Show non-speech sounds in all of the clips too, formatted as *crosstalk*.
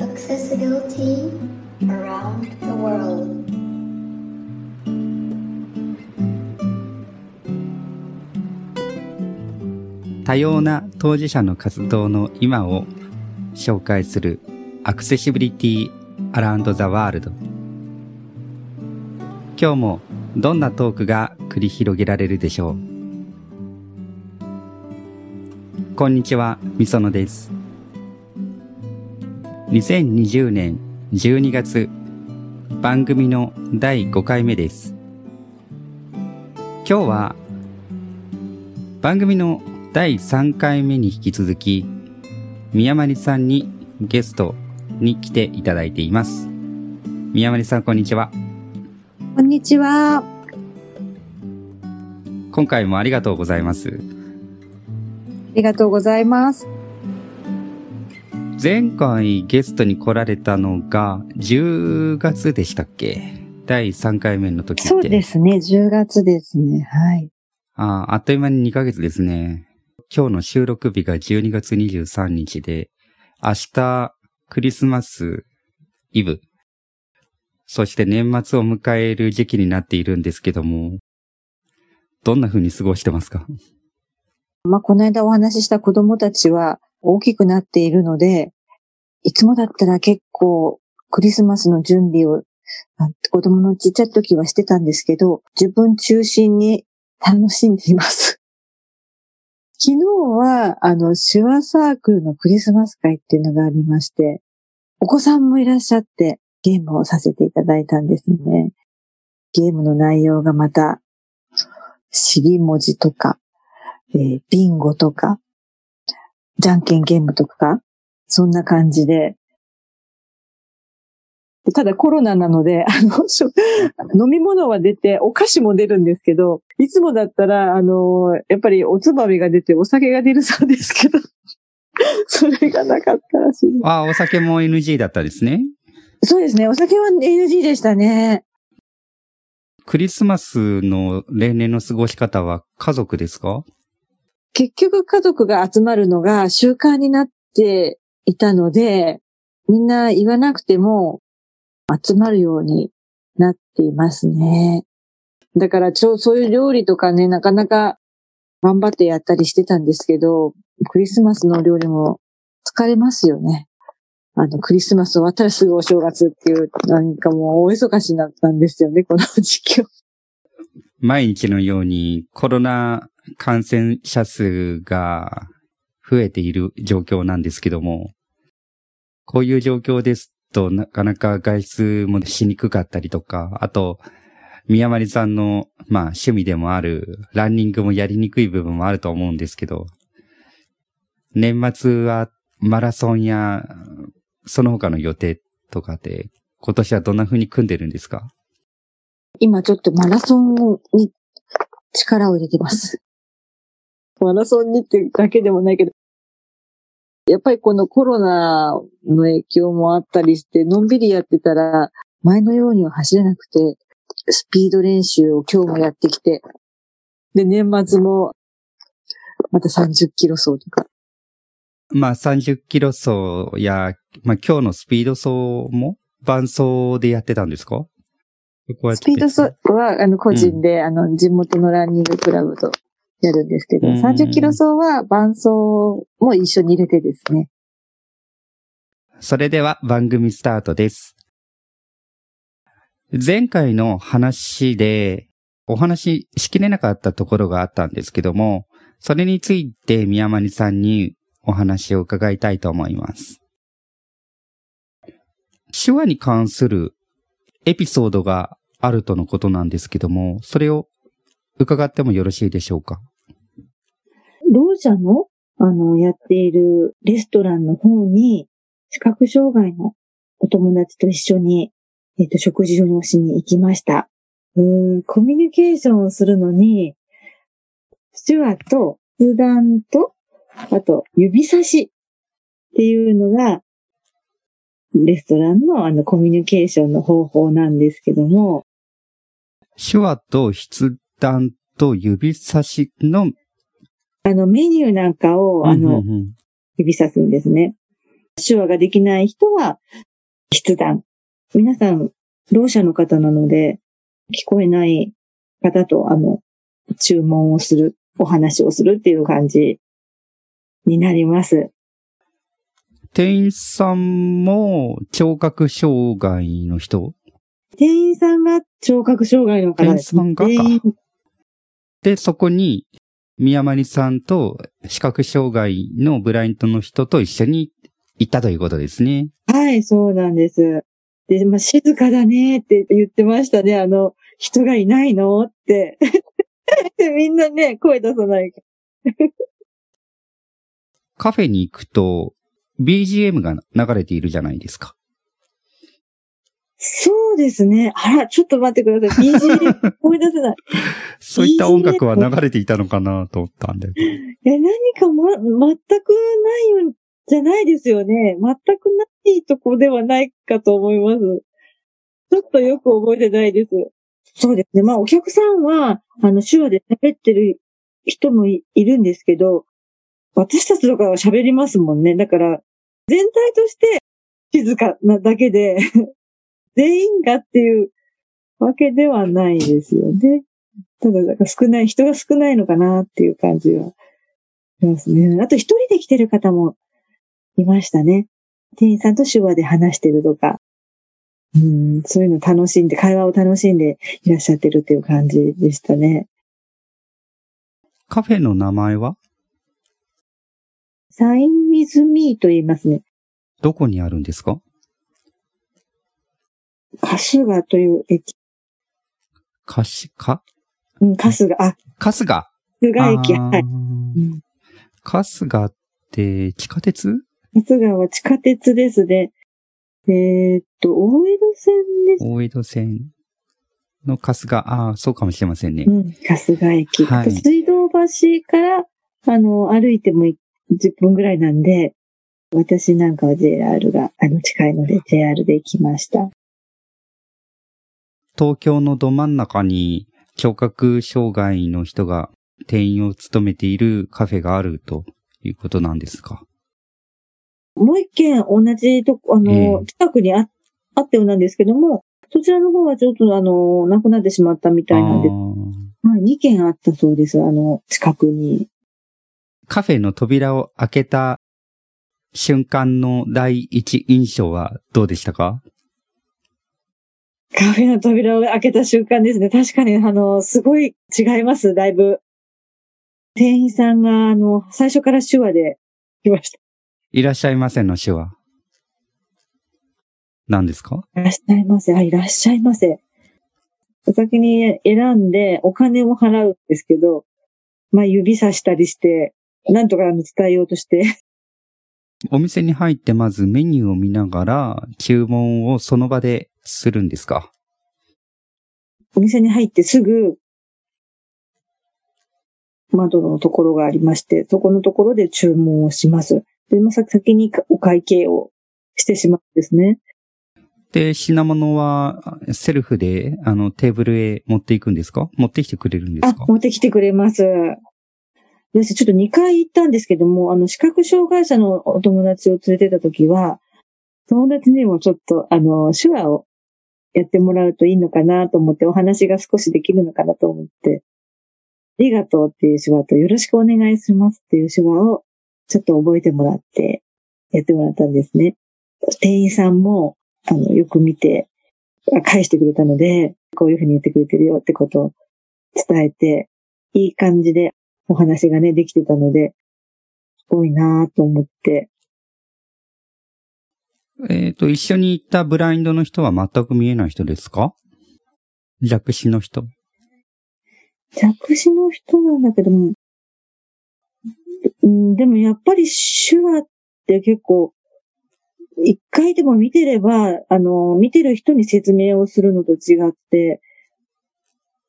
Accessibility around the world. 多様な当事者の活動の今を紹介するアクセシビリティアラウンドザワールド今日もどんなトークが繰り広げられるでしょう？こんにちは、みそのです。2020年12月、番組の第5回目です。今日は、番組の第3回目に引き続き、宮まりさんにゲストに来ていただいています。宮まりさん、こんにちは。こんにちは。今回もありがとうございます。ありがとうございます。前回ゲストに来られたのが10月でしたっけ？第3回目の時って。そうですね。10月ですね。はい。ああ、あっという間に2ヶ月ですね。今日の収録日が12月23日で、明日クリスマスイブ、そして年末を迎える時期になっているんですけども、どんな風に過ごしてますか？まあ、この間お話しした子供たちは大きくなっているので、いつもだったら結構クリスマスの準備を子供のちっちゃい時はしてたんですけど、自分中心に楽しんでいます。*laughs* 昨日は、あの、手話サークルのクリスマス会っていうのがありまして、お子さんもいらっしゃってゲームをさせていただいたんですね。ゲームの内容がまた、尻文字とか、えービンゴとか、じゃんけんゲームとか、そんな感じで。ただコロナなので、あの、飲み物は出て、お菓子も出るんですけど、いつもだったら、あの、やっぱりおつまみが出てお酒が出るそうですけど、*laughs* それがなかったらしい。ああ、お酒も NG だったですね。そうですね、お酒は NG でしたね。クリスマスの例年の過ごし方は家族ですか？結局家族が集まるのが習慣になっていたので、みんな言わなくても集まるようになっていますね。だからちょ、そういう料理とかね、なかなか頑張ってやったりしてたんですけど、クリスマスの料理も疲れますよね。あの、クリスマス終わったらすぐお正月っていう、なんかもう大忙しになったんですよね、この時期は。毎日のようにコロナ感染者数が増えている状況なんですけども、こういう状況ですとなかなか外出もしにくかったりとか、あと、宮まりさんの、まあ趣味でもあるランニングもやりにくい部分もあると思うんですけど、年末はマラソンやその他の予定とかで今年はどんな風に組んでるんですか？今ちょっとマラソンに力を入れてます。マラソンにってだけでもないけど、やっぱりこのコロナの影響もあったりして、のんびりやってたら、前のようには走れなくて、スピード練習を今日もやってきて、で、年末も、また30キロ走とか。まあ30キロ走や、まあ今日のスピード走も伴走でやってたんですか？スピード走は、あの、個人で、あの、地元のランニングクラブとやるんですけど、うん30キロ走は伴走も一緒に入れてですね。それでは番組スタートです。前回の話でお話ししきれなかったところがあったんですけども、それについて宮間さんにお話を伺いたいと思います。手話に関するエピソードがあるとのことなんですけども、それを伺ってもよろしいでしょうか？ろう者の、あの、やっているレストランの方に、視覚障害のお友達と一緒に、えっ、と、食事をしに行きました。うん、コミュニケーションをするのに、手話と、普段と、あと、指差しっていうのが、レストランのあのコミュニケーションの方法なんですけども、手話と筆談と指差しのあの、メニューなんかを、あの、指さすんですね。手話ができない人は、筆談。皆さん、ろう者の方なので、聞こえない方と、あの、注文をする、お話をするっていう感じになります。店員さんも聴覚障害の人？店員さんが聴覚障害の方です、店員さんがで、そこに、宮まりさんと視覚障害のブラインドの人と一緒に行ったということですね。はい、そうなんです。で、まあ、静かだねって言ってましたね。あの、人がいないのって。で *laughs* みんなね、声出さないカフェに行くと、BGM が流れているじゃないですか。そうですね。あら、ちょっと待ってください。BGM *laughs* 思い出せない。そういった音楽は流れていたのかなと思ったんだけど。え、何かま、全くないよ、じゃないですよね。全くないとこではないかと思います。ちょっとよく覚えてないです。そうですね。まあ、お客さんは、あの、手話で喋ってる人もいいるんですけど、私たちとかは喋りますもんね。だから、全体として静かなだけで、全員がっていうわけではないですよね。ただ、なんか少ない、人が少ないのかなっていう感じはしますね。あと一人で来てる方もいましたね。店員さんと手話で話してるとか。うん、そういうの楽しんで、会話を楽しんでいらっしゃってるっていう感じでしたね。カフェの名前は？サインウィズミーと言いますね。どこにあるんですか？春日という駅。かし、か？うん、春日、あ、春日？春日駅、はい。うん春日って地下鉄？春日は地下鉄ですね。えーっと、大江戸線です。大江戸線の春日、ああ、そうかもしれませんねう。ん、春日駅。はい水道橋から、あの、歩いてもい10分ぐらいなんで、私なんかは JR が、あの、近いので JR で行きました。東京のど真ん中に聴覚障害の人が店員を務めているカフェがあるということなんですか？もう一軒同じとこ、あの、ええ近くにああったようなんですけども、そちらの方はちょっとあの、なくなってしまったみたいなんで、あーはい、2軒あったそうです。あの、近くに。カフェの扉を開けた瞬間の第一印象はどうでしたか？カフェの扉を開けた瞬間ですね。確かに、あの、すごい違います、だいぶ。店員さんが、あの、最初から手話で来ました。いらっしゃいませの手話。何ですか？いらっしゃいませ。あ、いらっしゃいませ。お先に選んでお金を払うんですけど、まあ、指さしたりして、なんとか伝えようとして、お店に入ってまずメニューを見ながら注文をその場でするんですか？お店に入ってすぐ、窓のところがありまして、そこのところで注文をします。で、まあ、先にお会計をしてしまうんですね。で、品物はセルフであのテーブルへ持っていくんですか？持ってきてくれるんですあか、持ってきてくれます。ですちょっと2回行ったんですけども、あの、視覚障害者のお友達を連れてた時は、友達にもちょっと、あの、手話をやってもらうといいのかなと思って、お話が少しできるのかなと思って、ありがとうっていう手話と、よろしくお願いしますっていう手話を、ちょっと覚えてもらって、やってもらったんですね。店員さんも、あの、よく見て、返してくれたので、こういうふうに言ってくれてるよってことを伝えて、いい感じでお話がね、できてたので、すごいなぁと思って。えっ、と、一緒に行ったブラインドの人は全く見えない人ですか？弱視の人。弱視の人なんだけども、うん、でもやっぱり手話って結構、一回でも見てれば、あの、見てる人に説明をするのと違って、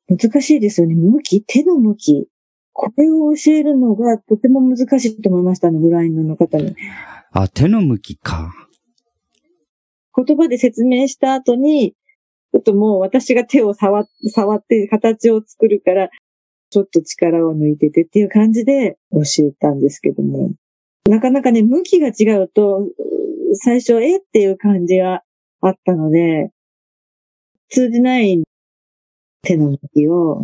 難しいですよね。向き手の向き。これを教えるのがとても難しいと思いました、あの、ブラインドの方に。あ、手の向きか。言葉で説明した後に、ちょっともう私が手を触っ触って形を作るから、ちょっと力を抜いててっていう感じで教えたんですけども。なかなかね、向きが違うと、最初、えっていう感じがあったので、通じない手の向きを、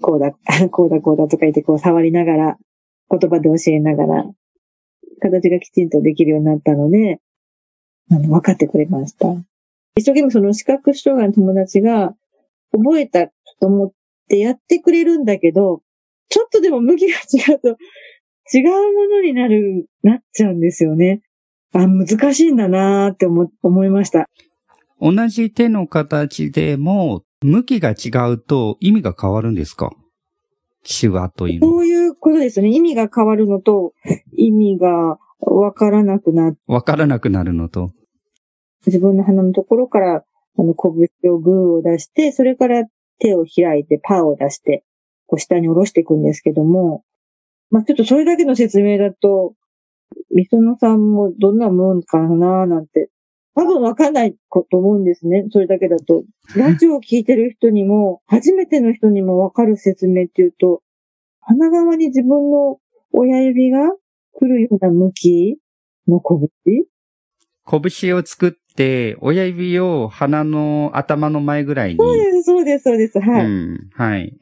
こうだ、*laughs* こうだ、こうだとか言ってこう触りながら、言葉で教えながら、形がきちんとできるようになったので、あの、分かってくれました。一生懸命その視覚障害の友達が覚えたと思ってやってくれるんだけど、ちょっとでも向きが違うと違うものになる、なっちゃうんですよね。あ、難しいんだなーって思、思いました。同じ手の形でも、向きが違うと意味が変わるんですか？手話というの。そういうことですね。意味が変わるのと、意味がわからなくなる。わからなくなるのと。自分の鼻のところから、あの、拳をグーを出して、それから手を開いてパーを出して、こう下に下ろしていくんですけども、まあ、ちょっとそれだけの説明だと、みそのさんもどんなもんかななんて、多分わかんないと思うんですね。それだけだと。ラジオを聞いてる人にも、初めての人にもわかる説明っていうと、鼻側に自分の親指が来るような向きの拳？拳を作って、親指を鼻の頭の前ぐらいに。そうです、そうです、そうです。はい。うん、はい。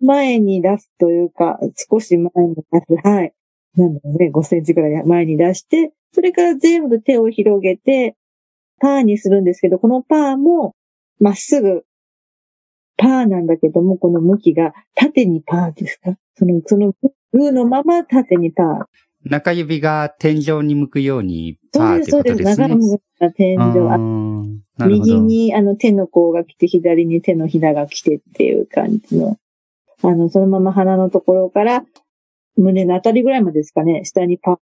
前に出すというか、少し前に出す。はい。なんだろうね、5センチくらい前に出して、それから全部手を広げて、パーにするんですけど、このパーも、まっすぐ、パーなんだけども、この向きが縦にパーですか？その、その、グーのまま縦にパー。中指が天井に向くようにパーってことですね。そうです、そうです。長天井。右にあの手の甲が来て、左に手のひらが来てっていう感じの。あの、そのまま鼻のところから、胸のあたりぐらいまでですかね、下にパッ、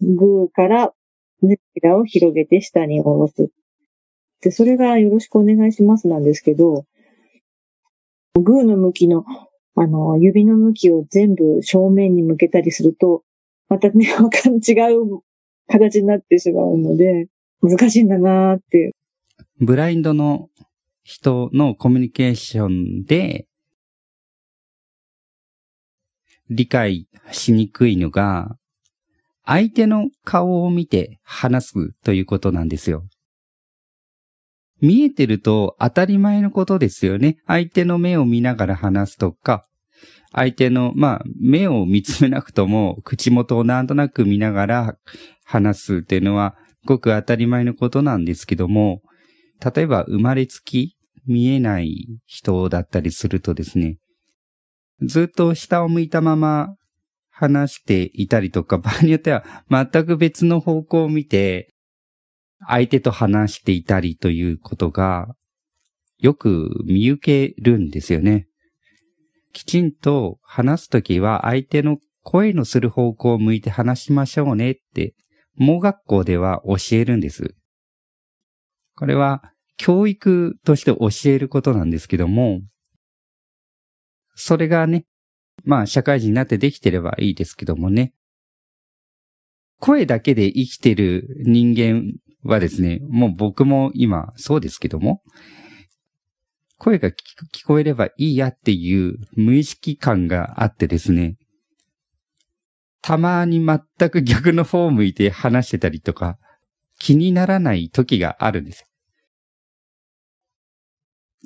グーから胸ひらを広げて下に下ろす。で、それがよろしくお願いしますなんですけど、グーの向きの、あの、指の向きを全部正面に向けたりすると、またね、わかん、違う形になってしまうので、難しいんだなーって。ブラインドの人のコミュニケーションで、理解しにくいのが、相手の顔を見て話すということなんですよ。見えてると当たり前のことですよね。相手の目を見ながら話すとか、相手の、まあ、目を見つめなくとも、口元をなんとなく見ながら話すっていうのは、ごく当たり前のことなんですけども、例えば生まれつき見えない人だったりするとですね、ずっと下を向いたまま話していたりとか、場合によっては全く別の方向を見て、相手と話していたりということが、よく見受けるんですよね。きちんと話すときは相手の声のする方向を向いて話しましょうねって、盲学校では教えるんです。これは教育として教えることなんですけども、それがね、まあ社会人になってできてればいいですけどもね。声だけで生きてる人間はですね、もう僕も今そうですけども、声が聞こえればいいやっていう無意識感があってですね、たまに全く逆の方を向いて話してたりとか、気にならない時があるんです。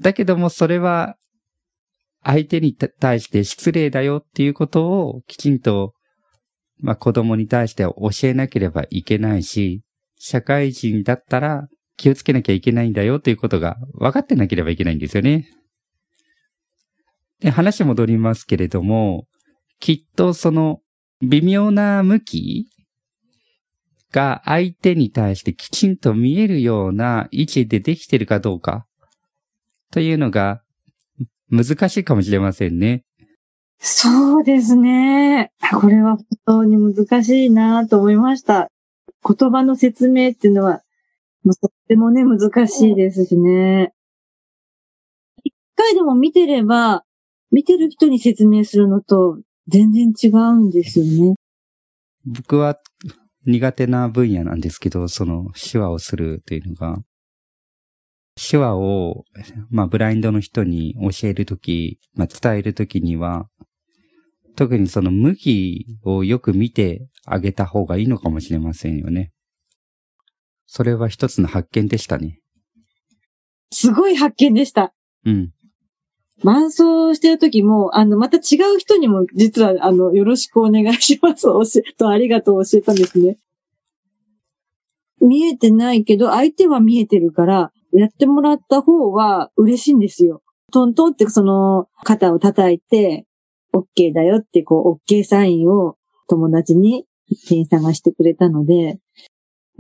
だけどもそれは相手に対して失礼だよっていうことをきちんと、まあ子供に対して教えなければいけないし、社会人だったら気をつけなきゃいけないんだよということが分かってなければいけないんですよね。で、話戻りますけれども、きっとその微妙な向きが相手に対してきちんと見えるような位置でできてるかどうかというのが難しいかもしれませんね。そうですね。これは本当に難しいなと思いました。言葉の説明っていうのは、とってもね、難しいですしね。一回でも見てれば、見てる人に説明するのと全然違うんですよね。僕は苦手な分野なんですけど、その手話をするというのが、手話を、まあ、ブラインドの人に教えるとき、まあ、伝えるときには、特にその向きをよく見てあげた方がいいのかもしれませんよね。それは一つの発見でしたね。すごい発見でした。うん。伴奏してる時も、あの、また違う人にも、実は、あの、よろしくお願いします。教え、とありがとう教えたんですね。見えてないけど、相手は見えてるから、やってもらった方は嬉しいんですよ。トントンってその、肩を叩いて、OK だよって、こう、OK サインを友達に店員さんがしてくれたので、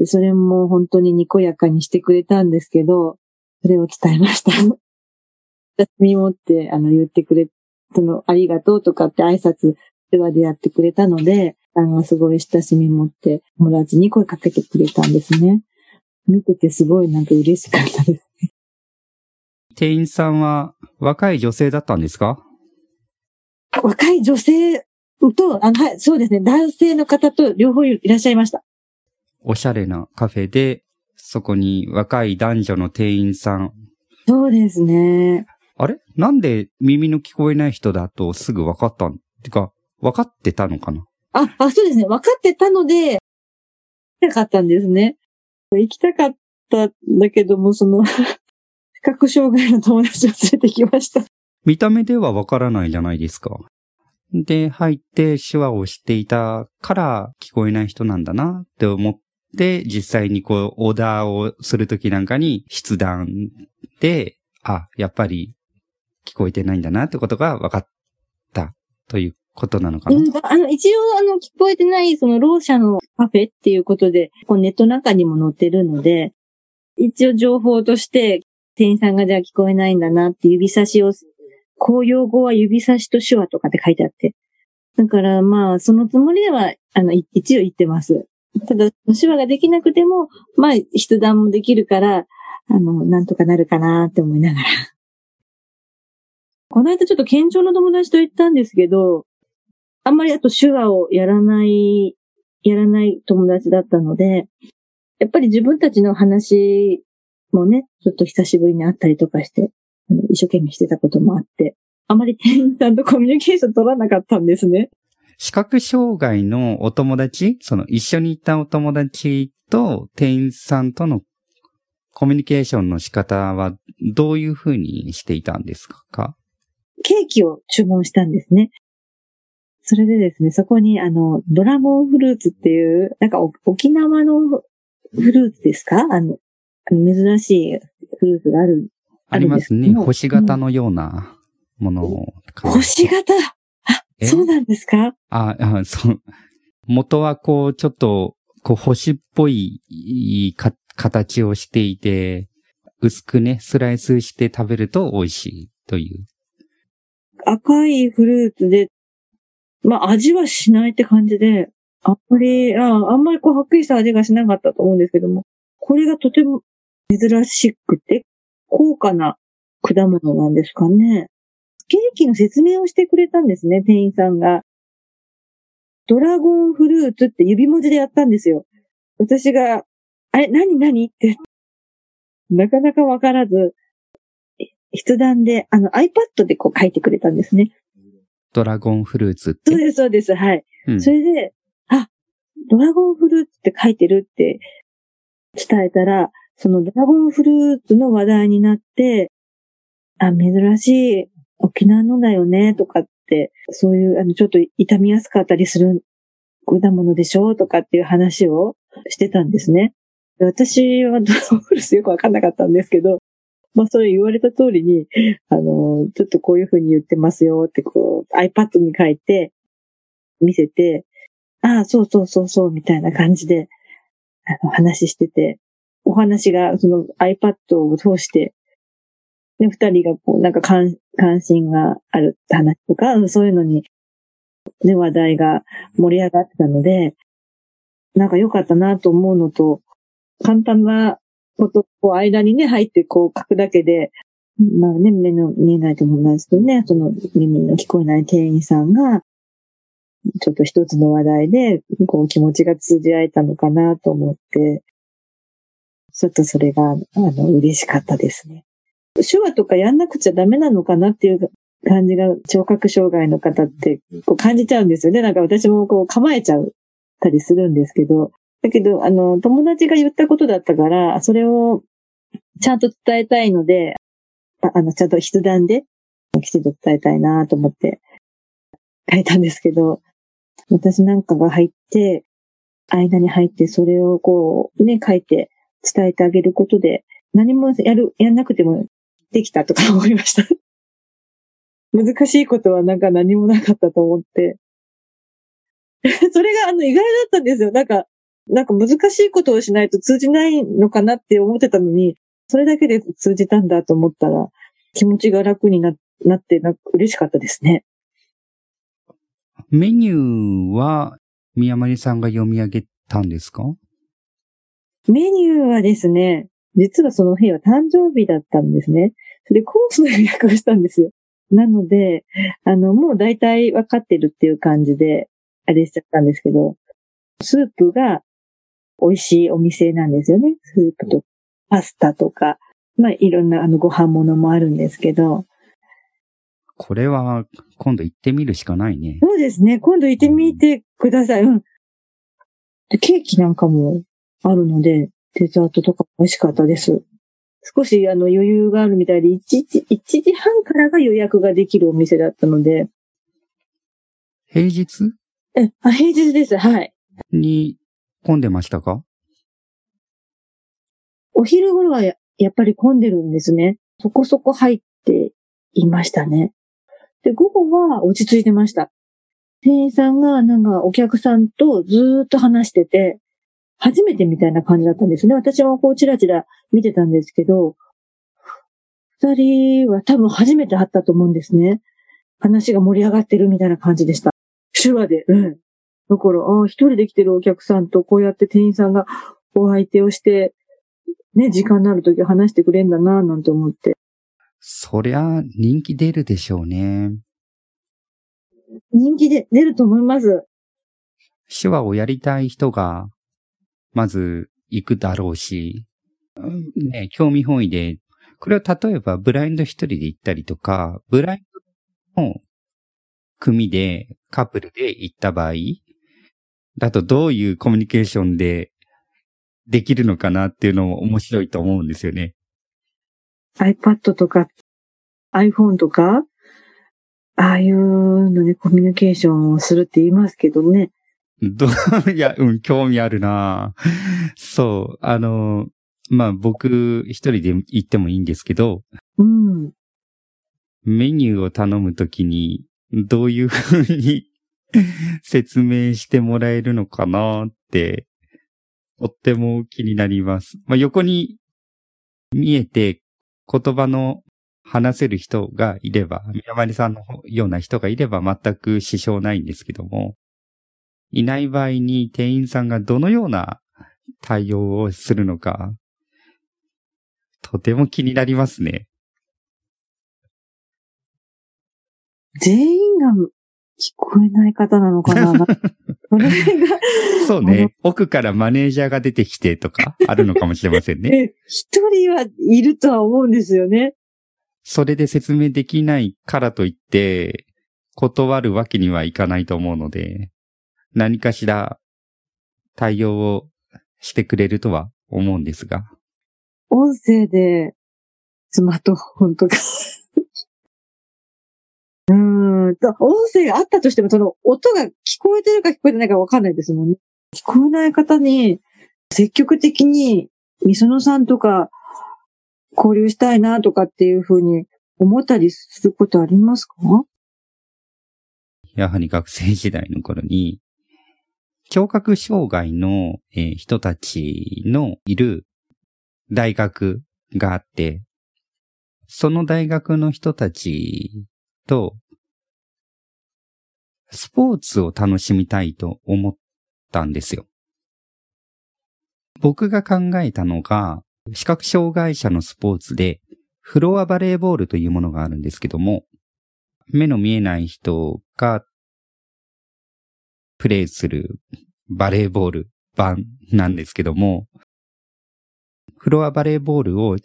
それも本当ににこやかにしてくれたんですけど、それを伝えました。親しみ持って、あの、言ってくれ、その、ありがとうとかって挨拶、手話でやってくれたので、あの、すごい親しみ持って、友達に声かけてくれたんですね。見ててすごいなんか嬉しかったですね。店員さんは若い女性だったんですか？若い女性と、あの、はい、そうですね、男性の方と両方いらっしゃいました。おしゃれなカフェで、そこに若い男女の店員さん。そうですね。あれ？なんで耳の聞こえない人だとすぐ分かったんてか、分かってたのかな？あ、あ、そうですね。分かってたので、行きたかったんですね。行きたかったんだけども、その、*laughs* 視覚障害の友達を連れてきました。見た目では分からないじゃないですか。で、入って手話をしていたから聞こえない人なんだなって思って、実際にこう、オーダーをするときなんかに筆談で、あ、やっぱり聞こえてないんだなってことが分かったということなのかな。うん、あの、一応、あの、聞こえてない、その、ろう者のカフェっていうことで、こうネットなんかにも載ってるので、一応情報として、店員さんがじゃあ聞こえないんだなって指差しを、公用語は指差しと手話とかって書いてあって。だから、まあ、そのつもりでは、あの、一応言ってます。ただ、手話ができなくても、まあ、筆談もできるから、あの、なんとかなるかなって思いながら。この間ちょっと健常の友達と言ったんですけど、あんまりあと手話をやらない、やらない友達だったので、やっぱり自分たちの話もね、ちょっと久しぶりに会ったりとかして、あの一生懸命してたこともあって、あまり店員さんとコミュニケーション取らなかったんですね。視覚障害のお友達、その一緒にいたお友達と店員さんとのコミュニケーションの仕方はどういうふうにしていたんですか？ケーキを注文したんですね。それでですね、そこにあの、ドラゴンフルーツっていう、なんかお沖縄のフルーツですか？あの珍しいフルーツがある。ありますね。星型のようなものを。星型？あ、え？そうなんですか？あ、あ、そう。元はこう、ちょっと、こう、星っぽいか形をしていて、薄くね、スライスして食べると美味しいという。赤いフルーツで、まあ味はしないって感じで、あんまり、ああんまりこうはっきりした味がしなかったと思うんですけども、これがとても珍しくて、高価な果物なんですかね。ケーキの説明をしてくれたんですね、店員さんが。ドラゴンフルーツって指文字でやったんですよ。私が、あれ、何何って、なかなかわからず、筆談で、あの iPad でこう書いてくれたんですね。ドラゴンフルーツって。そうです、そうです、はい。うんそれで、あ、ドラゴンフルーツって書いてるって伝えたら、そのドラゴンフルーツの話題になって、あ、珍しい沖縄のだよね、とかって、そういう、あの、ちょっと傷みやすかったりする果物でしょうとかっていう話をしてたんですね。私は *laughs* ドラゴンフルーツよくわかんなかったんですけど、まあ、それ言われた通りに、あの、ちょっとこういうふうに言ってますよって、こう、iPad に書いて、見せて、ああ、そうそうそうそう、みたいな感じで、あの、話してて、お話が、その iPad を通して、で、二人がこう、なんか関関心がある話とか、そういうのに、ね、話題が盛り上がってたので、なんか良かったなと思うのと、簡単なこと、こう、間にね、入ってこう書くだけで、まあね、目の見えないと思うんですけどね、その耳の聞こえない店員さんが、ちょっと一つの話題で、こう気持ちが通じ合えたのかなと思って、ちょっとそれが、あの、嬉しかったですね。手話とかやんなくちゃダメなのかなっていう感じが、聴覚障害の方ってこう感じちゃうんですよね。なんか私もこう構えちゃうたりするんですけど、だけど、あの、友達が言ったことだったから、それをちゃんと伝えたいので、ああの、ちゃんと筆談できちんと伝えたいなと思って書いたんですけど、私なんかが入って、間に入って、それをこう、ね、書いて伝えてあげることで、何もやる、やんなくてもできたとか思いました。*laughs* 難しいことはなんか何もなかったと思って。*laughs* それがあの意外だったんですよ。なんか、なんか難しいことをしないと通じないのかなって思ってたのに、それだけで通じたんだと思ったら、気持ちが楽にななって、な嬉しかったですね。メニューは、宮丸さんが読み上げたんですか？メニューはですね、実はその日は誕生日だったんですね。それでコースの予約をしたんですよ。なので、あの、もう大体分かってるっていう感じで、あれしちゃったんですけど、スープが美味しいお店なんですよね。スープとパスタとか、まあいろんなあのご飯物もあるんですけど。これは今度行ってみるしかないね。そうですね。今度行ってみてください。うん。でケーキなんかもあるので、デザートとか美味しかったです。少しあの余裕があるみたいで、1時、1時半からが予約ができるお店だったので。平日？え、あ、平日です。はい。に、混んでましたか？お昼頃はややっぱり混んでるんですね。そこそこ入っていましたね。で、午後は落ち着いてました。店員さんがなんかお客さんとずーっと話してて、初めてみたいな感じだったんですね。私もこうチラチラ見てたんですけど、二人は多分初めて会ったと思うんですね。話が盛り上がってるみたいな感じでした。手話で。うん。だから、ああ、一人で来てるお客さんとこうやって店員さんがお相手をして、ね、時間になるとき話してくれんだな、なんて思って。そりゃ、人気出るでしょうね。人気で出ると思います。手話をやりたい人が、まず行くだろうし、ね、興味本位で、これは例えばブラインド一人で行ったりとか、ブラインドの組でカップルで行った場合、だとどういうコミュニケーションでできるのかなっていうのも面白いと思うんですよね。iPad とか iPhone とか、ああいうのでコミュニケーションをするって言いますけどね。どう、*laughs* いや、うん、興味あるなそう、あの、まあ僕一人で行ってもいいんですけど、うん。メニューを頼むときに、どういうふうに *laughs* 説明してもらえるのかなって、とっても気になります。まあ、横に見えて言葉の話せる人がいれば、宮丸さんのような人がいれば全く支障ないんですけども、いない場合に店員さんがどのような対応をするのか、とても気になりますね。全員が聞こえない方なのかな？*laughs* それが？そうね。奥からマネージャーが出てきてとか、*laughs* あるのかもしれませんね。一人はいるとは思うんですよね。それで説明できないからといって、断るわけにはいかないと思うので、何かしら対応をしてくれるとは思うんですが。音声でスマートフォンとか *laughs* うん。音声があったとしても、その音が聞こえてるか聞こえてないかわかんないですもんね。聞こえない方に積極的に、みそのさんとか交流したいなとかっていうふうに思ったりすることありますか？やはり学生時代の頃に、聴覚障害の、人たちのいる大学があって、その大学の人たちと、スポーツを楽しみたいと思ったんですよ。僕が考えたのが、視覚障害者のスポーツで、フロアバレーボールというものがあるんですけども、目の見えない人がプレイするバレーボール版なんですけども、フロアバレーボールを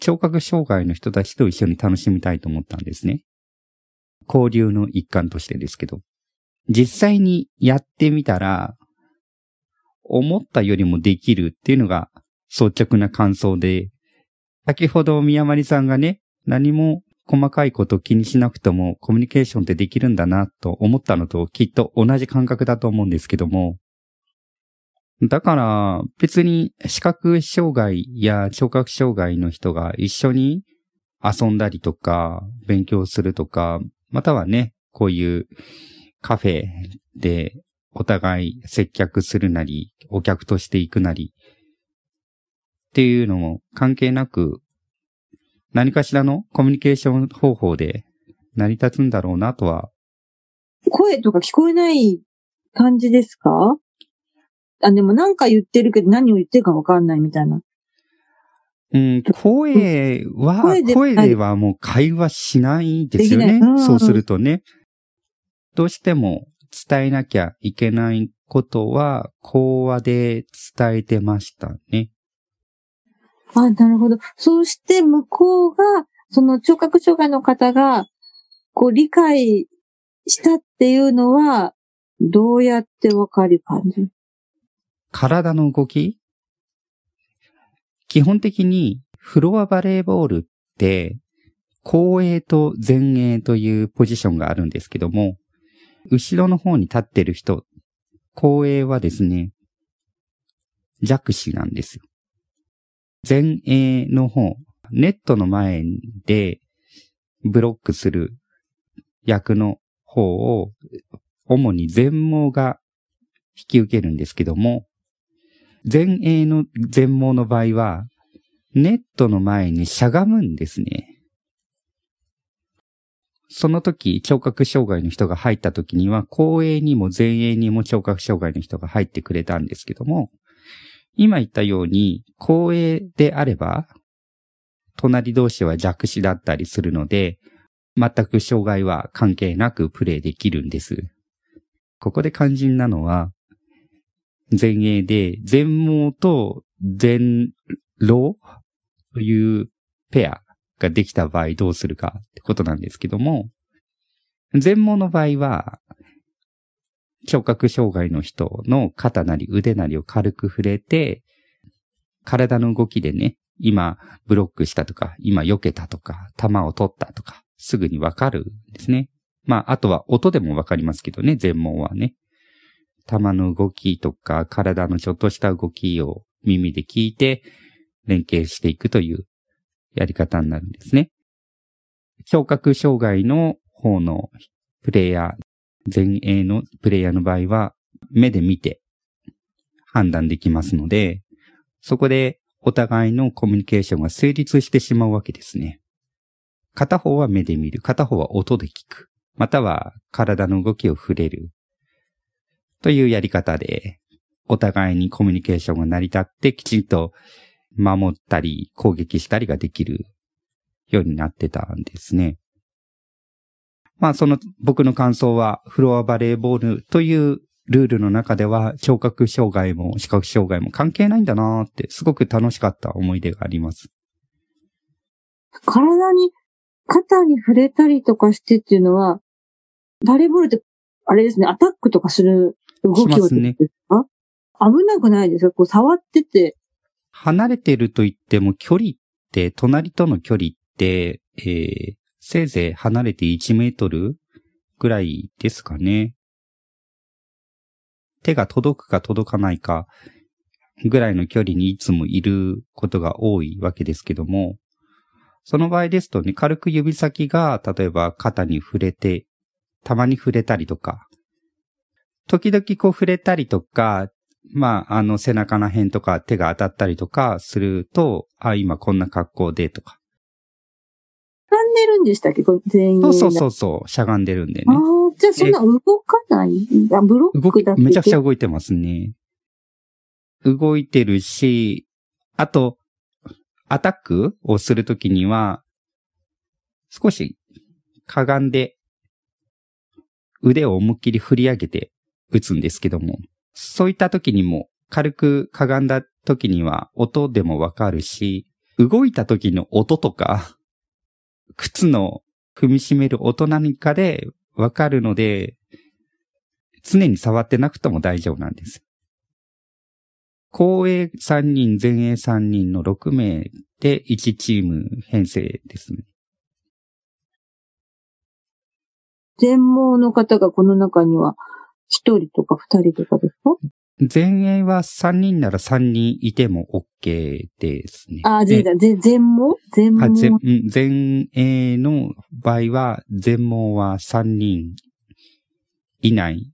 聴覚障害の人たちと一緒に楽しみたいと思ったんですね。交流の一環としてですけど。実際にやってみたら、思ったよりもできるっていうのが率直な感想で、先ほど宮丸さんがね、何も細かいこと気にしなくてもコミュニケーションってできるんだなと思ったのときっと同じ感覚だと思うんですけども、だから別に視覚障害や聴覚障害の人が一緒に遊んだりとか勉強するとか、またはね、こういうカフェでお互い接客するなり、お客として行くなり、っていうのも関係なく、何かしらのコミュニケーション方法で成り立つんだろうなとは。声とか聞こえない感じですか？あ、でもなんか言ってるけど何を言ってるかわかんないみたいな。うん、声は、声で声ではもう会話しないですよね。うん、そうするとね。どうしても伝えなきゃいけないことは、講話で伝えてましたね。あ、なるほど。そうして向こうが、その聴覚障害の方が、こう理解したっていうのは、どうやってわかる感じ？体の動き？基本的にフロアバレーボールって後衛と前衛というポジションがあるんですけども、後ろの方に立ってる人、後衛はですね、弱視なんですよ。前衛の方、ネットの前でブロックする役の方を、主に全盲が引き受けるんですけども、前衛の全盲の場合は、ネットの前にしゃがむんですね。その時、聴覚障害の人が入った時には、後衛にも前衛にも聴覚障害の人が入ってくれたんですけども、今言ったように、後衛であれば、隣同士は弱視だったりするので、全く障害は関係なくプレイできるんです。ここで肝心なのは、前衛で、全盲と全老というペアができた場合どうするかってことなんですけども、全盲の場合は、聴覚障害の人の肩なり腕なりを軽く触れて、体の動きでね、今ブロックしたとか、今避けたとか、球を取ったとか、すぐにわかるんですね。まあ、あとは音でもわかりますけどね、全盲はね。球の動きとか、体のちょっとした動きを耳で聞いて、連携していくというやり方になるんですね。聴覚障害の方のプレイヤー、前衛のプレイヤーの場合は、目で見て判断できますので、そこでお互いのコミュニケーションが成立してしまうわけですね。片方は目で見る、片方は音で聞く、または体の動きを触れる、というやり方で、お互いにコミュニケーションが成り立ってきちんと守ったり攻撃したりができるようになってたんですね。まあその僕の感想はフロアバレーボールというルールの中では聴覚障害も視覚障害も関係ないんだなってすごく楽しかった思い出があります。体に、肩に触れたりとかしてっていうのは、バレーボールってあれですね、アタックとかする動きをですか、ね、危なくないですか？こう触ってて。離れてると言っても距離って、隣との距離って、えー、せいぜい離れて1メートルぐらいですかね。手が届くか届かないかぐらいの距離にいつもいることが多いわけですけども、その場合ですとね、軽く指先が例えば肩に触れて、たまに触れたりとか、時々こう触れたりとか、まあ、あの背中の辺とか手が当たったりとかすると、あ、今こんな格好でとか。しゃがんでるんでしたっけ？全員。そうそうそうそう、しゃがんでるんでね。ああ、じゃあそんな動かない？あ、ブロックだけめちゃくちゃ動いてますね。動いてるし、あと、アタックをするときには、少しかがんで、腕を思いっきり振り上げて打つんですけども、そういった時にも軽くかがんだ時には音でもわかるし、動いた時の音とか、靴の踏みしめる音何かでわかるので、常に触ってなくても大丈夫なんです。後衛3人、前衛3人の6名で1チーム編成ですね。全盲の方がこの中には1人とか2人とかですか？前衛は3人なら3人いても OK ですね。あ、全え全全盲全前衛の場合は、全盲は3人いない。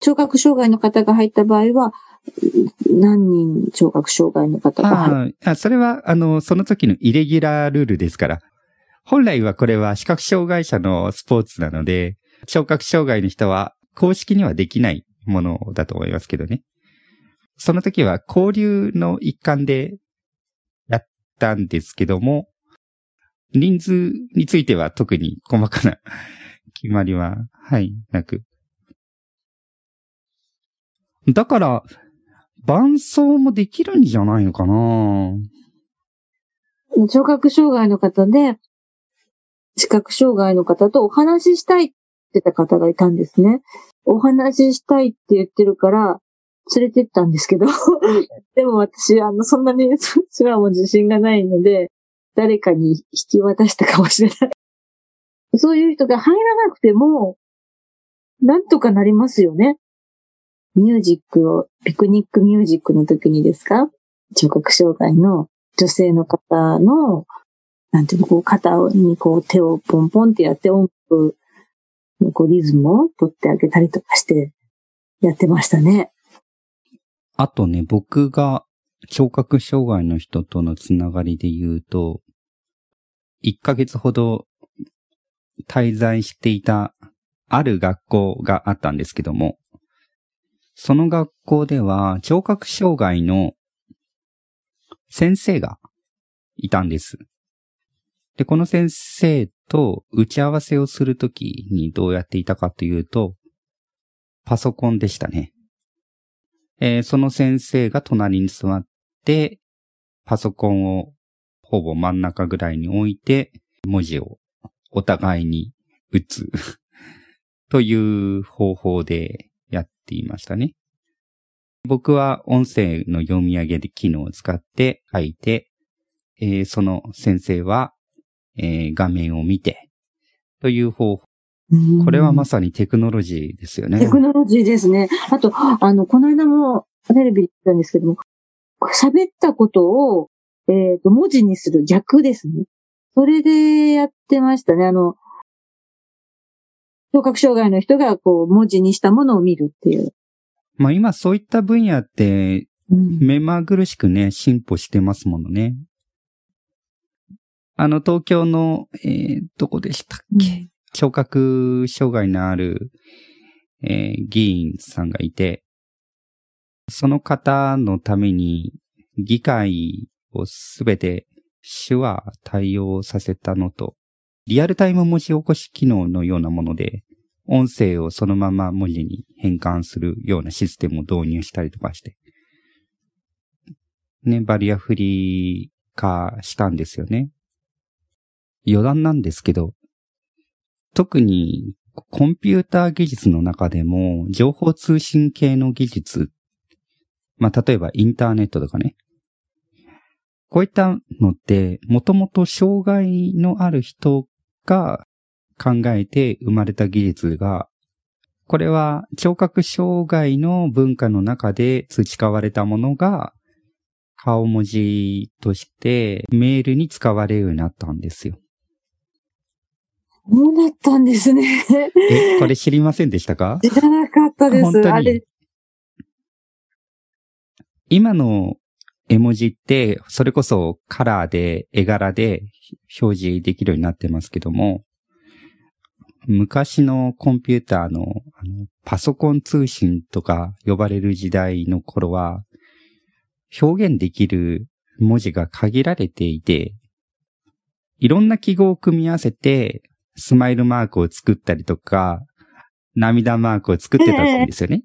聴覚障害の方が入った場合は、何人聴覚障害の方が入る？ああ、それは、あの、その時のイレギュラールールですから。本来はこれは視覚障害者のスポーツなので、聴覚障害の人は公式にはできないものだと思いますけどね。その時は交流の一環でやったんですけども、人数については特に細かな決まりは、はい、なく。だから、伴奏もできるんじゃないのかな？聴覚障害の方で、視覚障害の方とお話ししたいって言った方がいたんですね。お話ししたいって言ってるから、連れてったんですけど、*laughs* でも私、あの、そんなに、*laughs* すらも自信がないので、誰かに引き渡したかもしれない。*laughs* そういう人が入らなくても、なんとかなりますよね。ミュージックを、ピクニックミュージックの時にですか？聴覚障害の女性の方の、なんていうの、こう肩にこう手をポンポンってやって音楽のこうリズムを取ってあげたりとかしてやってましたね。あとね、僕が聴覚障害の人とのつながりで言うと、1ヶ月ほど滞在していたある学校があったんですけども、その学校では聴覚障害の先生がいたんです。で、この先生と打ち合わせをするときにどうやっていたかというと、パソコンでしたね。えーその先生が隣に座って、パソコンをほぼ真ん中ぐらいに置いて、文字をお互いに打つ *laughs* という方法でやっていましたね。僕は音声の読み上げで機能を使って書いて、えーその先生は、えー画面を見て、という方法。これはまさにテクノロジーですよね。テクノロジーですね。あと、あの、この間もテレビで言ったんですけども、喋ったことを、えっ、と、文字にする逆ですね。それでやってましたね。あの、聴覚障害の人がこう文字にしたものを見るっていう。まあ今そういった分野ってうん目まぐるしくね、進歩してますものね。あの、東京の、えーどこでしたっけ、聴覚障害のある、えー議員さんがいて、その方のために議会をすべて手話対応させたのと、リアルタイム文字起こし機能のようなもので、音声をそのまま文字に変換するようなシステムを導入したりとかして、ね、バリアフリー化したんですよね。余談なんですけど、特にコンピューター技術の中でも情報通信系の技術、まあ、例えばインターネットとかね。こういったのって、もともと障害のある人が考えて生まれた技術が、これは聴覚障害の文化の中で培われたものが、顔文字としてメールに使われるようになったんですよ。そうだったんですね。え、これ知りませんでしたか？知らなかったです。本当にあれ、今の絵文字って、それこそカラーで絵柄で表示できるようになってますけども、昔のコンピューターのあのパソコン通信とか呼ばれる時代の頃は、表現できる文字が限られていて、いろんな記号を組み合わせて、スマイルマークを作ったりとか、涙マークを作ってたんですよね。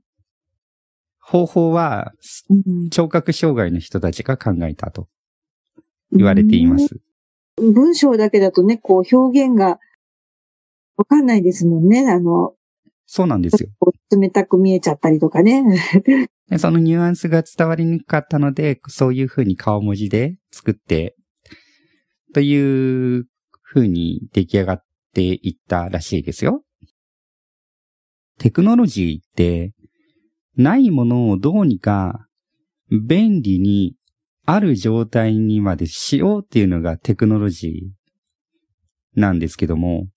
方法は、うん聴覚障害の人たちが考えたと言われていま。す。うん文章だけだとね、こう表現がわかんないですもんね。あの、そうなんですよ。冷たく見えちゃったりとかね。*laughs* でそのニュアンスが伝わりにくかったので、そういう風に顔文字で作って、という風に出来上がっていったらしいですよ。テクノロジーって、ないものをどうにか便利にある状態にまでしようっていうのがテクノロジーなんですけども、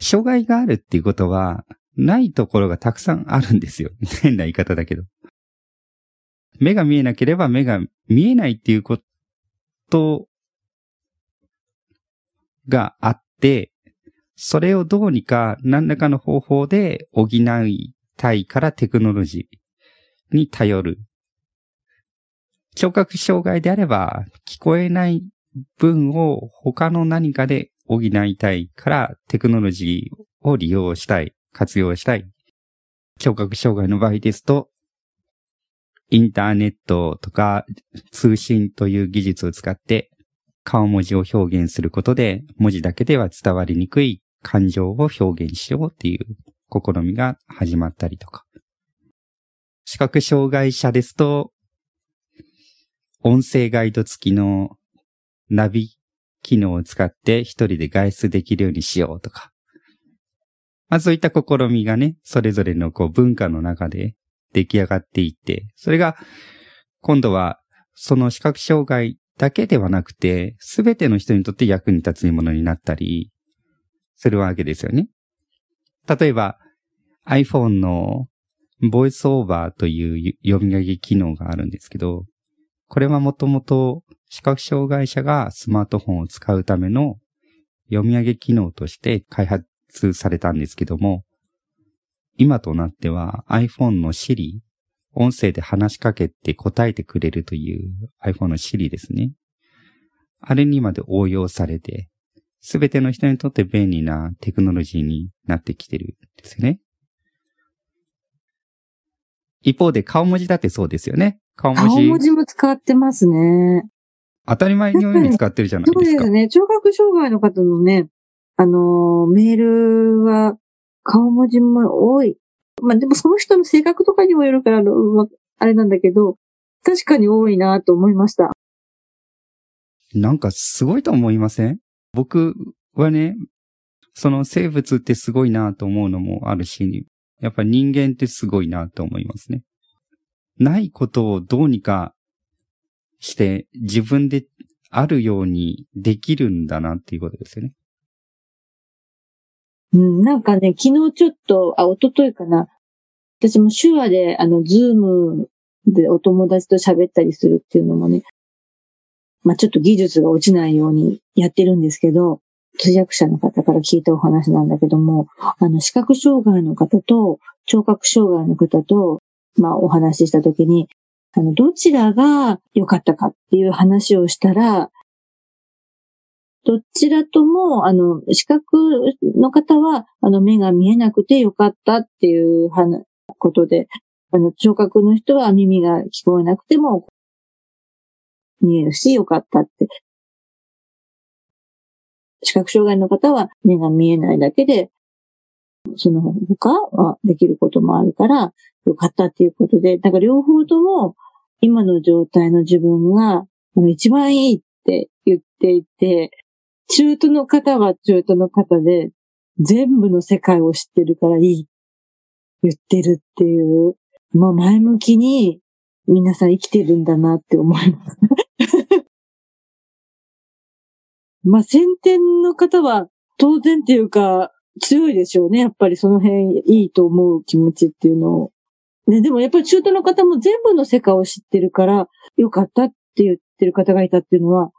障害があるっていうことは、ないところがたくさんあるんですよ。変な言い方だけど。目が見えなければ目が見えないっていうことがあって、それをどうにか何らかの方法で補いたいからテクノロジーに頼る。聴覚障害であれば聞こえない分を他の何かで補いたいからテクノロジーを利用したい、活用したい。聴覚障害の場合ですと、インターネットとか通信という技術を使って顔文字を表現することで文字だけでは伝わりにくい感情を表現しようっていう試みが始まったりとか。視覚障害者ですと、音声ガイド付きのナビ機能を使って一人で外出できるようにしようとか。まあそういった試みがね、それぞれのこう文化の中で出来上がっていって、それが今度はその視覚障害だけではなくて、すべての人にとって役に立つものになったりするわけですよね。例えば iPhone のボイスオーバーという読み上げ機能があるんですけど、これはもともと視覚障害者がスマートフォンを使うための読み上げ機能として開発されたんですけども、今となっては iPhone の Siri、音声で話しかけて答えてくれるという iPhone の Siri ですね。あれにまで応用されて、すべての人にとって便利なテクノロジーになってきてるんですよね。一方で顔文字だってそうですよね。顔文字。顔文字も使ってますね。当たり前のように使ってるじゃないそうでか。ですすね。聴覚障害の方のね、あのー、メールは顔文字も多い。まあでもその人の性格とかにもよるから、あのわあれなんだけど、確かに多いなと思いました。なんかすごいと思いません？僕はね、その生物ってすごいなと思うのもあるし、やっぱ人間ってすごいなと思いますね。ないことをどうにかして自分であるようにできるんだなっていうことですよね。うん、なんかね、昨日ちょっと、あ、一昨日かな。私も手話で、あの、ズームでお友達と喋ったりするっていうのもね、まあちょっと技術が落ちないようにやってるんですけど、通訳者の方から聞いたお話なんだけども、あの、視覚障害の方と聴覚障害の方と、まあお話ししたときに、あの、どちらが良かったかっていう話をしたら、どちらとも、あの、視覚の方は、あの、目が見えなくてよかったっていう話ことで、あの、聴覚の人は耳が聞こえなくても見えるしよかったって。視覚障害の方は目が見えないだけで、その他はできることもあるから、よかったっていうことで、だから両方とも今の状態の自分が一番いいって言っていて、中途の方は中途の方で、全部の世界を知ってるからいい言ってるっていう、まあ前向きに皆さん生きてるんだなって思います。*laughs* まあ先天の方は当然っていうか強いでしょうね。やっぱりその辺いいと思う気持ちっていうのを。ね、でもやっぱり中途の方も全部の世界を知ってるからよかったって言ってる方がいたっていうのは、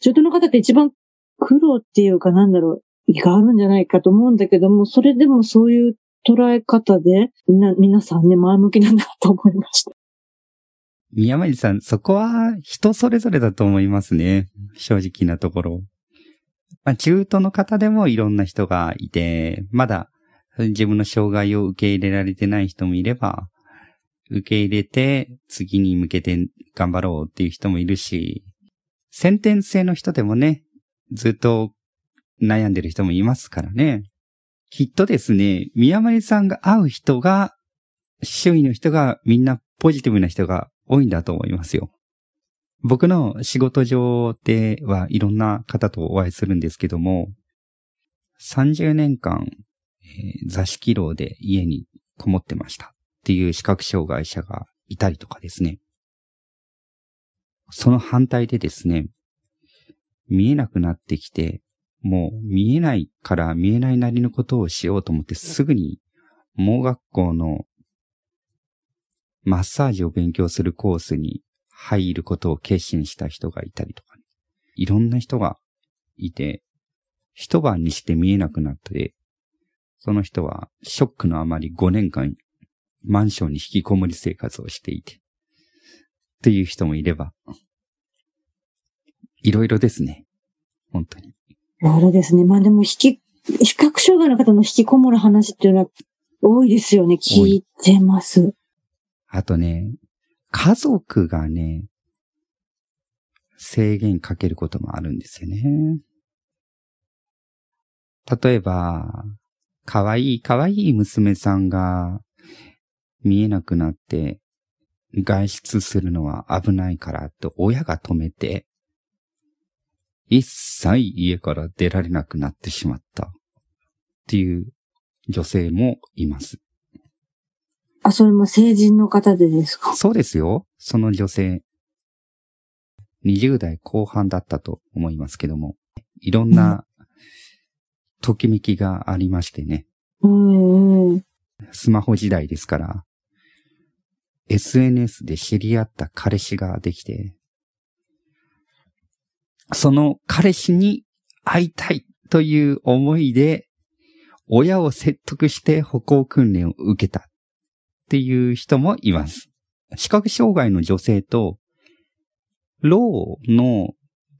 中途の方って一番苦労っていうかなんだろう、意があるんじゃないかと思うんだけども、それでもそういう捉え方で、みな、皆さんね、前向きなんだと思いました。宮前さん、そこは人それぞれだと思いますね。正直なところ。まあ、中途の方でもいろんな人がいて、まだ自分の障害を受け入れられてない人もいれば、受け入れて、次に向けて頑張ろうっていう人もいるし、先天性の人でもね、ずっと悩んでる人もいますからね。きっとですね、宮丸さんが会う人が、周囲の人がみんなポジティブな人が多いんだと思いますよ。僕の仕事上ではいろんな方とお会いするんですけども、30年間、えー、座敷牢で家にこもってましたっていう視覚障害者がいたりとかですね。その反対でですね、見えなくなってきて、もう見えないから見えないなりのことをしようと思ってすぐに盲学校のマッサージを勉強するコースに入ることを決心した人がいたりとか、ね、いろんな人がいて、一晩にして見えなくなって、その人はショックのあまり5年間マンションに引きこもり生活をしていて、という人もいれば、いろいろですね。本当に。いろいろですね。まあでも、引き、視覚障害の方の引きこもる話っていうのは多いですよね。聞いてます。あとね、家族がね、制限かけることもあるんですよね。例えば、かわいいかわいい娘さんが見えなくなって外出するのは危ないからと親が止めて、一切家から出られなくなってしまったっていう女性もいます。あ、それも成人の方でですか？そうですよ。その女性。20代後半だったと思いますけども、いろんなときめきがありましてね。うん、スマホ時代ですから、SNS で知り合った彼氏ができて、その彼氏に会いたいという思いで、親を説得して歩行訓練を受けたっていう人もいます。視覚障害の女性と、ローの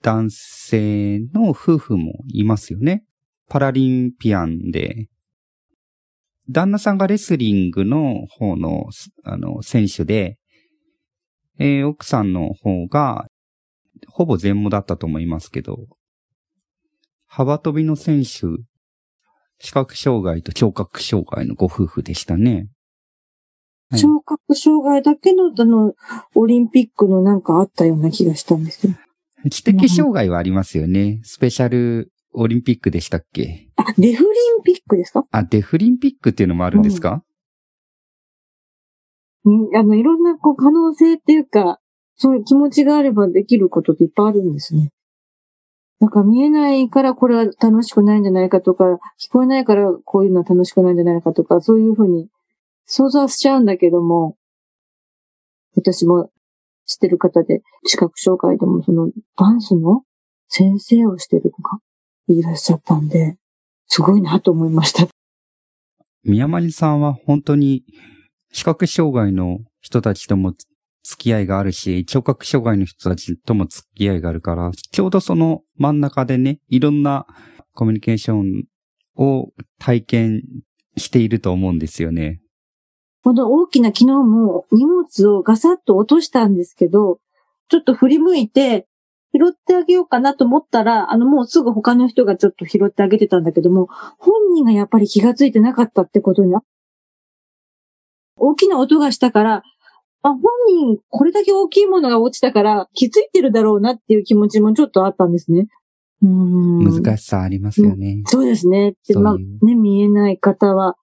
男性の夫婦もいますよね。パラリンピアンで、旦那さんがレスリングの方の、あの、選手で、えー、奥さんの方が、ほぼ全盲だったと思いますけど、幅跳びの選手、視覚障害と聴覚障害のご夫婦でしたね。聴覚障害だけの、あの、オリンピックのなんかあったような気がしたんですよ。知的障害はありますよね。スペシャルオリンピックでしたっけ？あ、デフリンピックですか？あ、デフリンピックっていうのもあるんですか、うん、あの、いろんなこう可能性っていうか、そういう気持ちがあればできることっていっぱいあるんですね。なんか見えないからこれは楽しくないんじゃないかとか、聞こえないからこういうのは楽しくないんじゃないかとか、そういうふうに想像しちゃうんだけども、私も知ってる方で、視覚障害でもそのダンスの先生をしてるとかいらっしゃったんで、すごいなと思いました。宮丸さんは本当に視覚障害の人たちとも付き合いがあるし、聴覚障害の人たちとも付き合いがあるから、ちょうどその真ん中でね、いろんなコミュニケーションを体験していると思うんですよね。この大きな昨日も荷物をガサッと落としたんですけど、ちょっと振り向いて、拾ってあげようかなと思ったら、あのもうすぐ他の人がちょっと拾ってあげてたんだけども、本人がやっぱり気がついてなかったってことに大きな音がしたから、あ、本人、これだけ大きいものが落ちたから気づいてるだろうなっていう気持ちもちょっとあったんですね。うん難しさありますよね。そうですね。でまあ、ね、見えない方は、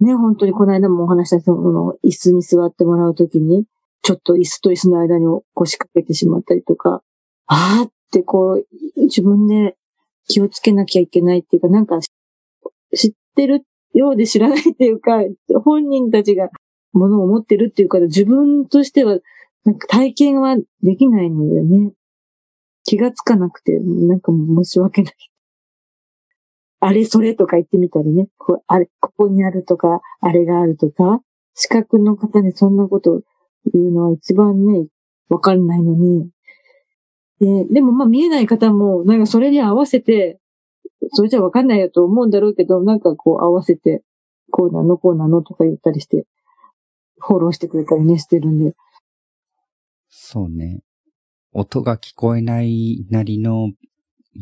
ね、本当にこの間もお話したその椅子に座ってもらうときに、ちょっと椅子と椅子の間に腰掛けてしまったりとか、あーってこう、自分で気をつけなきゃいけないっていうか、なんか知ってるようで知らないっていうか、本人たちがものを持ってるっていうか、自分としては、なんか体験はできないのでね。気がつかなくて、なんかもう申し訳ない。あれそれとか言ってみたりね。こあれ、ここにあるとか、あれがあるとか、資格の方にそんなこと言うのは一番ね、わかんないのに。で、でもまあ見えない方も、なんかそれに合わせて、それじゃわかんないよと思うんだろうけど、なんかこう合わせて、こうなの、こうなのとか言ったりして、フォローしてくれたりね、してるんで。そうね。音が聞こえないなりの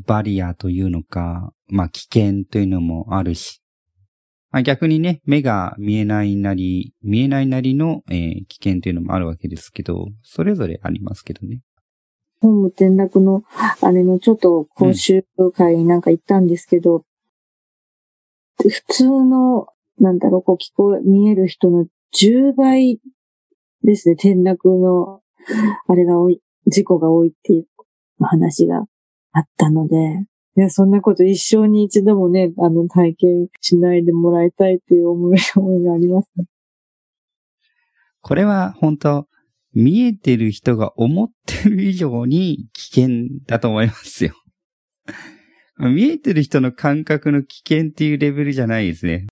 バリアというのか、まあ危険というのもあるし、まあ、逆にね、目が見えないなり、見えないなりの、えー、危険というのもあるわけですけど、それぞれありますけどね。ホーム転落の、あれのちょっと講習会なんか行ったんですけど、うん、普通の、なんだろう、こう聞こえ、見える人の10倍ですね、転落の、あれが多い、事故が多いっていう話があったので、いや、そんなこと一生に一度もね、あの、体験しないでもらいたいっていう思い思いがありますね。これは本当見えてる人が思ってる以上に危険だと思いますよ。*laughs* 見えてる人の感覚の危険っていうレベルじゃないですね。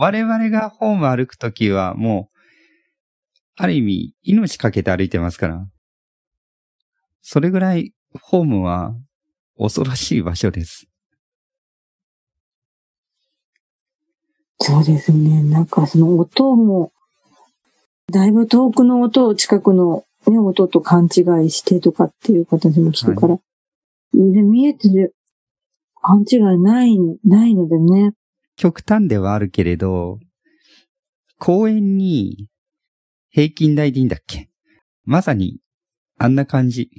我々がホーム歩くときはもう、ある意味、命かけて歩いてますから。それぐらい、ホームは恐ろしい場所です。そうですね。なんかその音も、だいぶ遠くの音を近くの、ね、音と勘違いしてとかっていう形も聞くから、はい、で見えてる勘違いない、ないのでね。極端ではあるけれど、公園に平均台でいいんだっけ？まさに、あんな感じ。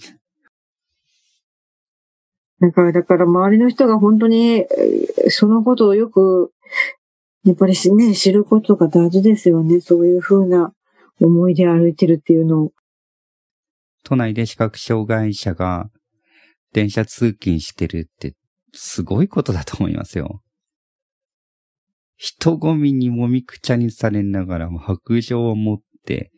だから、だから周りの人が本当に、そのことをよく、やっぱりね、知ることが大事ですよね。そういうふうな思いで歩いてるっていうのを。都内で視覚障害者が電車通勤してるってすごいことだと思いますよ。人混みにもみくちゃにされながらも白状を持って、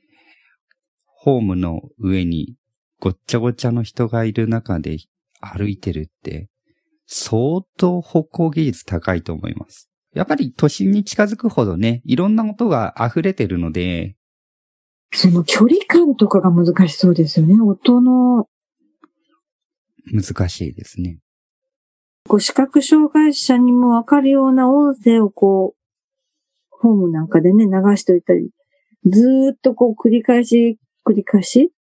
ホームの上にごっちゃごちゃの人がいる中で歩いてるって、相当歩行技術高いと思います。やっぱり都心に近づくほどね、いろんな音が溢れてるので、その距離感とかが難しそうですよね。音の。難しいですね。こう視覚障害者にもわかるような音声をこう、ホームなんかでね、流しておいたり、ずーっとこう繰り返し、繰り返し、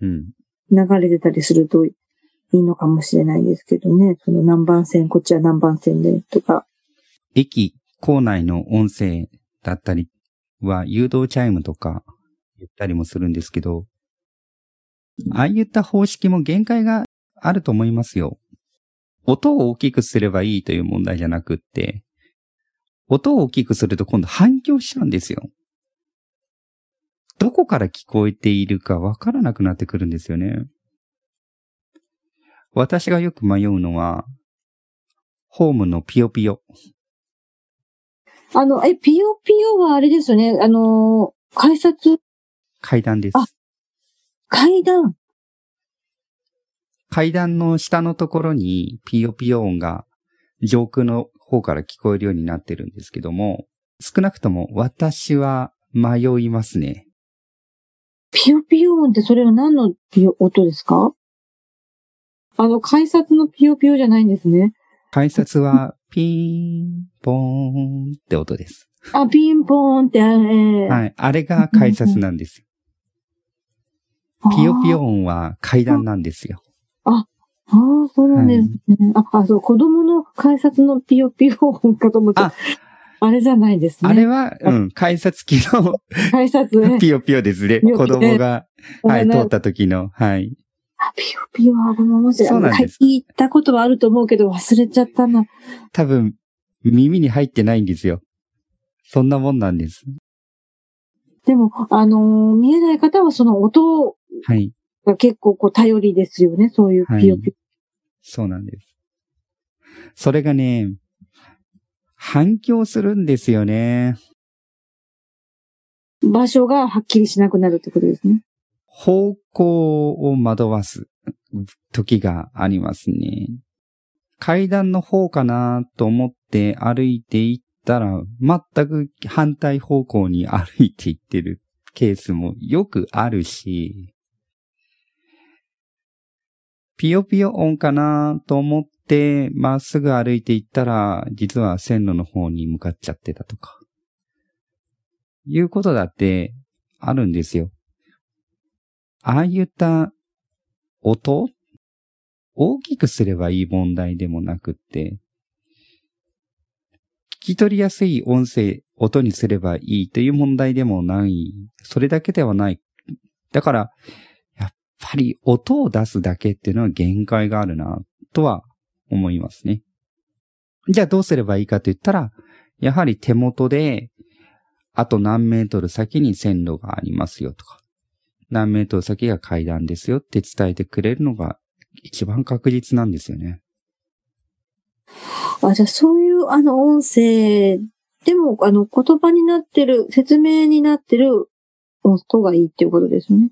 うん。流れてたりするといいのかもしれないですけどね。その何番線、こっちは何番線でとか。駅構内の音声だったりは誘導チャイムとか言ったりもするんですけど、ああいった方式も限界があると思いますよ。音を大きくすればいいという問題じゃなくって、音を大きくすると今度反響しちゃうんですよ。どこから聞こえているかわからなくなってくるんですよね。私がよく迷うのは、ホームのピヨピヨ。あの、え、ピヨピヨはあれですよね。あの、改札？階段です。あ、階段階段の下のところにピヨピヨ音が上空の方から聞こえるようになってるんですけども、少なくとも私は迷いますね。ピヨピヨ音ってそれは何のピヨ音ですか？あの、改札のピヨピヨじゃないんですね。改札は、ピーン、ポーンって音です。あ、ピンポーンって、えー、はい。あれが改札なんですよ。ピヨピヨ音は階段なんですよ。あ、ああ、そうなんですね。はい、あ、あ、そう、子供の改札のピヨピヨ音かと思って。あ、あれじゃないですね。あれは、うん、改札機の改札。ピヨピヨですね。子供が、はい、通った時の、はい。あ、ピヨピヨあれも面白い。そうなんです。聞いたことはあると思うけど忘れちゃったな。多分、耳に入ってないんですよ。そんなもんなんです。でも、あのー、見えない方はその音が結構こう頼りですよね。そういうピヨピヨ、はい。そうなんです。それがね、反響するんですよね。場所がはっきりしなくなるってことですね。方向を惑わす時がありますね。階段の方かなと思って歩いていったら、全く反対方向に歩いていってるケースもよくあるし、ピヨピヨ音かなと思って、まっすぐ歩いていったら、実は線路の方に向かっちゃってたとか。いうことだってあるんですよ。ああいった音？大きくすればいい問題でもなくって、聞き取りやすい音声、音にすればいいという問題でもない。それだけではない。だから、ぱり音を出すだけっていうのは限界があるな、とは思いますね。じゃあどうすればいいかと言ったら、やはり手元で、あと何メートル先に線路がありますよとか、何メートル先が階段ですよって伝えてくれるのが一番確実なんですよね。あ、じゃあそういうあの音声でもあの言葉になってる、説明になってる音がいいっていうことですね。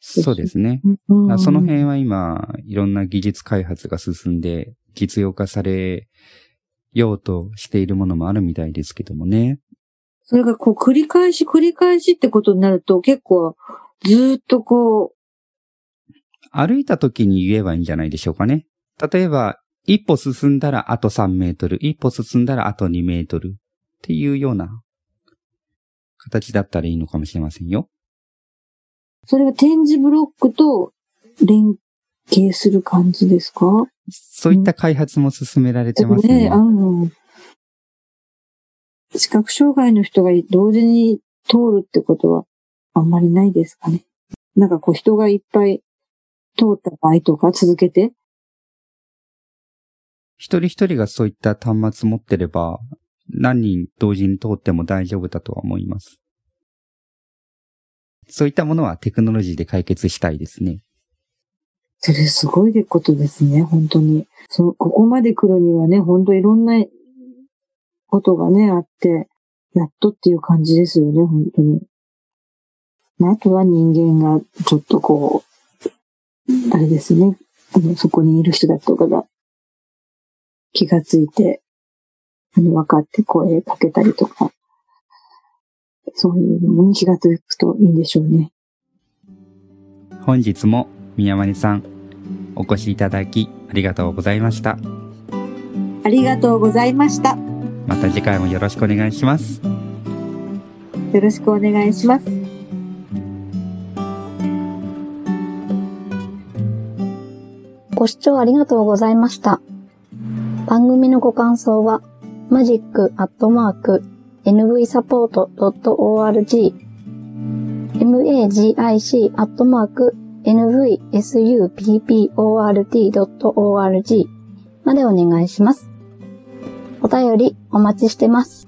そうですね。うん、その辺は今、いろんな技術開発が進んで、実用化されようとしているものもあるみたいですけどもね。それがこう繰り返し繰り返しってことになると結構ずっとこう。歩いた時に言えばいいんじゃないでしょうかね。例えば、一歩進んだらあと3メートル、一歩進んだらあと2メートルっていうような形だったらいいのかもしれませんよ。それは点字ブロックと連携する感じですか？そういった開発も進められてますね。ねあの、視覚障害の人が同時に通るってことはあんまりないですかね？なんかこう人がいっぱい通った場合とか続けて？一人一人がそういった端末持ってれば、何人同時に通っても大丈夫だとは思います。そういったものはテクノロジーで解決したいですね。それすごいことですね、本当に。そう、ここまで来るにはね、本当いろんなことがね、あって、やっとっていう感じですよね、本当に。まああとは人間がちょっとこう、あれですね、あの、そこにいる人だとかが気がついて、あの、分かって声かけたりとか、そういうのに気がつくといいんでしょうね。本日も宮丸さん、お越しいただきありがとうございました。ありがとうございました。また次回もよろしくお願いします。よろしくお願いします。ご視聴ありがとうございました。番組のご感想は、マ nvsupport.org magic.nvsupport.org までお願いします。お便りお待ちしてます。